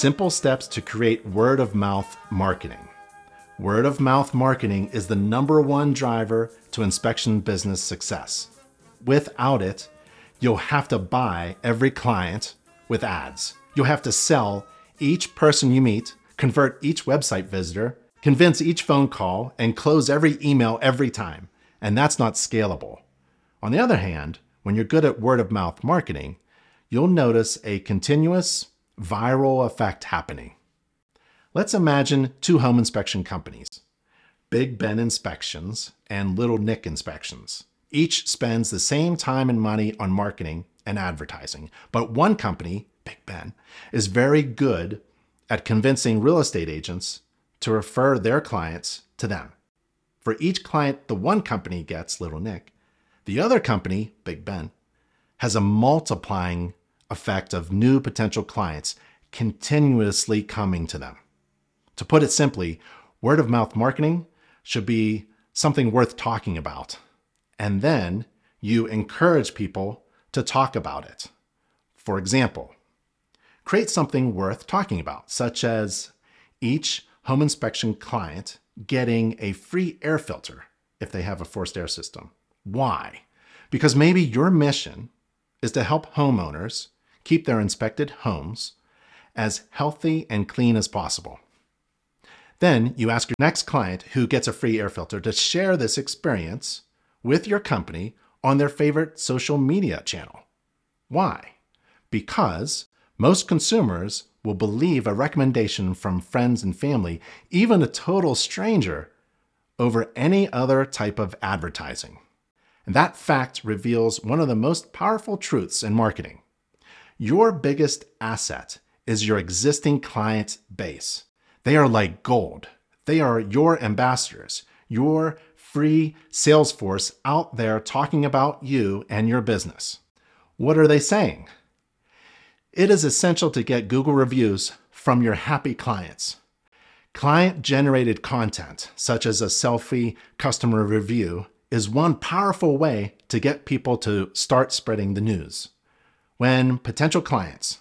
Simple steps to create word of mouth marketing. Word of mouth marketing is the number one driver to inspection business success. Without it, you'll have to buy every client with ads. You'll have to sell each person you meet, convert each website visitor, convince each phone call, and close every email every time. And that's not scalable. On the other hand, when you're good at word of mouth marketing, you'll notice a continuous viral effect happening. Let's imagine two home inspection companies Big Ben Inspections and Little Nick Inspections. Each spends the same time and money on marketing and advertising, but one company, Big Ben, is very good at convincing real estate agents to refer their clients to them. For each client the one company gets, Little Nick, the other company, Big Ben, has a multiplying effect of new potential clients continuously coming to them. To put it simply, word of mouth marketing should be something worth talking about. And then you encourage people to talk about it. For example, create something worth talking about, such as each home inspection client getting a free air filter if they have a forced air system. Why? Because maybe your mission is to help homeowners keep their inspected homes as healthy and clean as possible. Then you ask your next client who gets a free air filter to share this experience with your company on their favorite social media channel. Why? Because most consumers will believe a recommendation from friends and family, even a total stranger, over any other type of advertising. And that fact reveals one of the most powerful truths in marketing. Your biggest asset is your existing client base. They are like gold. They are your ambassadors, your free sales force out there talking about you and your business. What are they saying? It is essential to get Google reviews from your happy clients. Client generated content, such as a selfie customer review, is one powerful way to get people to start spreading the news. When potential clients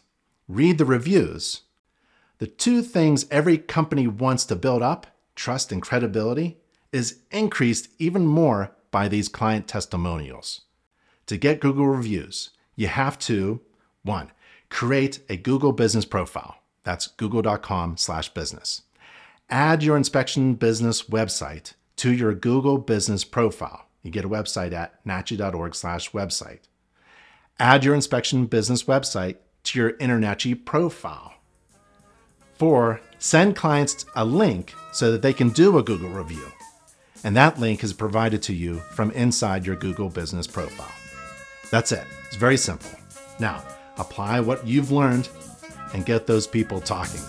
read the reviews, the two things every company wants to build up trust and credibility is increased even more by these client testimonials. To get Google reviews, you have to 1 create a Google business profile. That's google.com slash business. Add your inspection business website to your Google business profile. You get a website at nachi.org slash website. Add your inspection business website to your InterNACHI profile. Four, send clients a link so that they can do a Google review. And that link is provided to you from inside your Google business profile. That's it. It's very simple. Now, apply what you've learned and get those people talking.